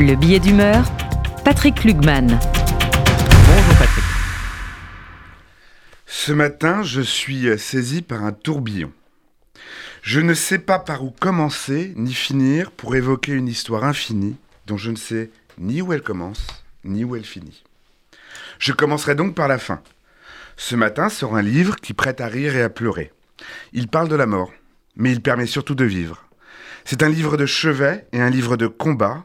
Le billet d'humeur, Patrick Lugman. Bonjour Patrick. Ce matin, je suis saisi par un tourbillon. Je ne sais pas par où commencer ni finir pour évoquer une histoire infinie dont je ne sais ni où elle commence ni où elle finit. Je commencerai donc par la fin. Ce matin sort un livre qui prête à rire et à pleurer. Il parle de la mort, mais il permet surtout de vivre. C'est un livre de chevet et un livre de combat.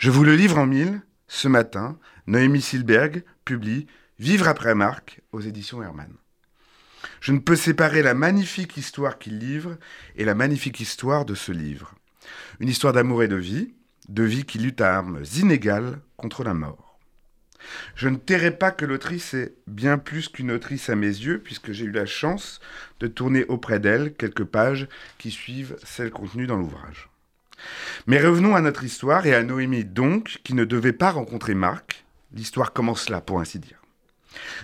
Je vous le livre en mille. Ce matin, Noémie Silberg publie Vivre après Marc aux éditions Hermann. Je ne peux séparer la magnifique histoire qu'il livre et la magnifique histoire de ce livre. Une histoire d'amour et de vie, de vie qui lutte à armes inégales contre la mort. Je ne tairai pas que l'autrice est bien plus qu'une autrice à mes yeux, puisque j'ai eu la chance de tourner auprès d'elle quelques pages qui suivent celles contenues dans l'ouvrage. Mais revenons à notre histoire et à Noémie donc, qui ne devait pas rencontrer Marc. L'histoire commence là, pour ainsi dire.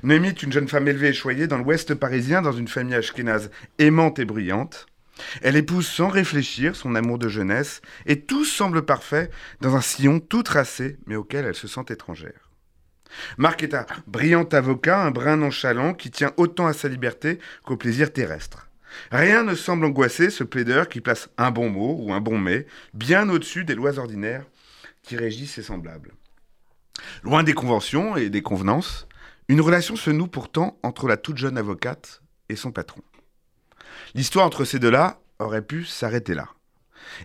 Noémie est une jeune femme élevée et choyée dans l'ouest parisien, dans une famille ashkénaze aimante et brillante. Elle épouse sans réfléchir son amour de jeunesse, et tout semble parfait dans un sillon tout tracé, mais auquel elle se sent étrangère. Marc est un brillant avocat, un brin nonchalant, qui tient autant à sa liberté qu'au plaisir terrestre. Rien ne semble angoisser ce plaideur qui place un bon mot ou un bon mais bien au-dessus des lois ordinaires qui régissent ses semblables. Loin des conventions et des convenances, une relation se noue pourtant entre la toute jeune avocate et son patron. L'histoire entre ces deux-là aurait pu s'arrêter là.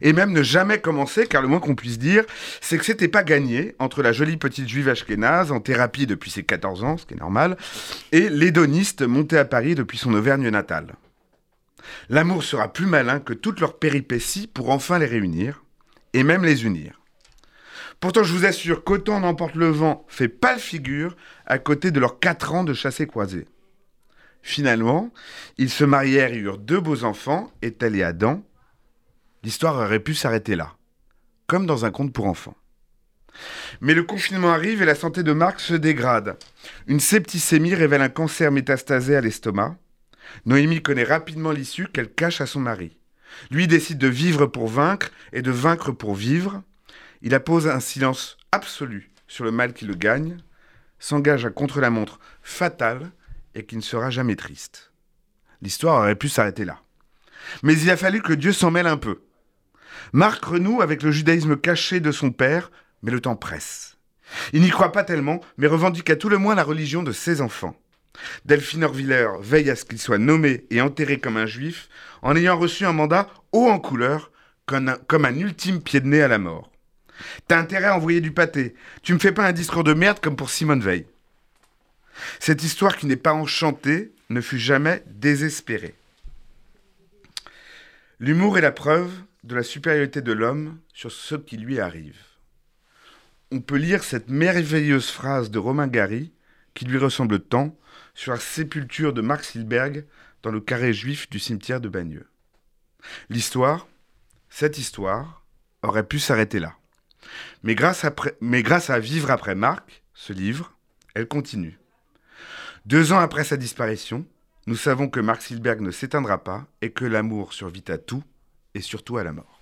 Et même ne jamais commencer, car le moins qu'on puisse dire, c'est que c'était pas gagné entre la jolie petite juive ashkénaze, en thérapie depuis ses 14 ans, ce qui est normal, et l'hédoniste monté à Paris depuis son Auvergne natale. L'amour sera plus malin que toutes leurs péripéties pour enfin les réunir, et même les unir. Pourtant, je vous assure qu'autant n'emporte le vent fait pas le figure à côté de leurs quatre ans de chassé croisé. Finalement, ils se marièrent et eurent deux beaux enfants, Ethel et Adam. L'histoire aurait pu s'arrêter là, comme dans un conte pour enfants. Mais le confinement arrive et la santé de Marc se dégrade. Une septicémie révèle un cancer métastasé à l'estomac. Noémie connaît rapidement l'issue qu'elle cache à son mari. Lui décide de vivre pour vaincre et de vaincre pour vivre. Il appose un silence absolu sur le mal qui le gagne, s'engage à contre-la-montre fatale et qui ne sera jamais triste. L'histoire aurait pu s'arrêter là. Mais il a fallu que Dieu s'en mêle un peu. Marc renoue avec le judaïsme caché de son père, mais le temps presse. Il n'y croit pas tellement, mais revendique à tout le moins la religion de ses enfants. Delphine Orviller veille à ce qu'il soit nommé et enterré comme un juif, en ayant reçu un mandat haut en couleur, comme un, comme un ultime pied de nez à la mort. T'as intérêt à envoyer du pâté. Tu me fais pas un discours de merde comme pour Simone Veil. Cette histoire qui n'est pas enchantée ne fut jamais désespérée. L'humour est la preuve de la supériorité de l'homme sur ce qui lui arrive. On peut lire cette merveilleuse phrase de Romain Gary, qui lui ressemble tant, sur la sépulture de Marc Silberg dans le carré juif du cimetière de Bagneux. L'histoire, cette histoire, aurait pu s'arrêter là. Mais grâce, à, mais grâce à Vivre après Marc, ce livre, elle continue. Deux ans après sa disparition, nous savons que Marc Silberg ne s'éteindra pas et que l'amour survit à tout et surtout à la mort.